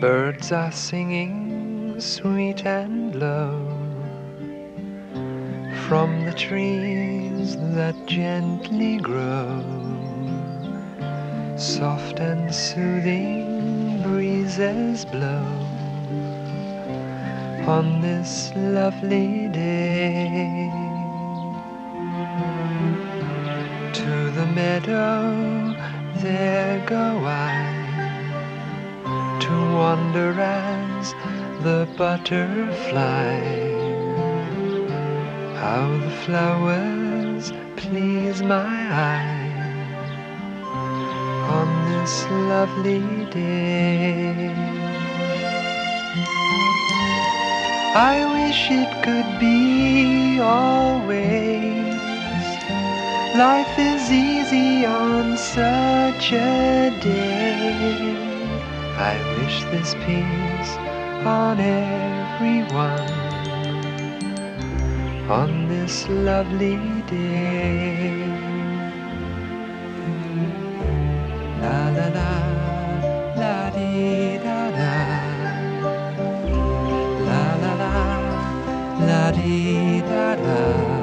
Birds are singing sweet and low from the trees that gently grow. Soft and soothing breezes blow on this lovely day. To the meadow, there go I to wander as the butterfly. How the flowers please my eye on this lovely day. I wish it could be Life is easy on such a day. I wish this peace on everyone on this lovely day. La la la, la dee da da. La la la, la dee da da.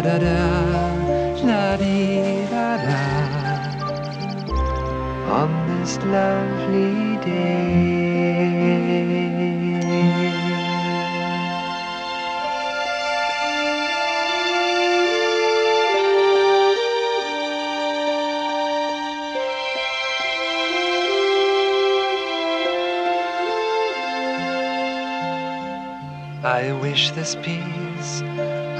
Da da, la dee da da. On this lovely day. I wish this peace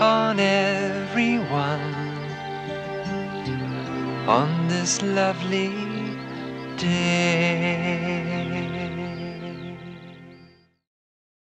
on everyone on this lovely day.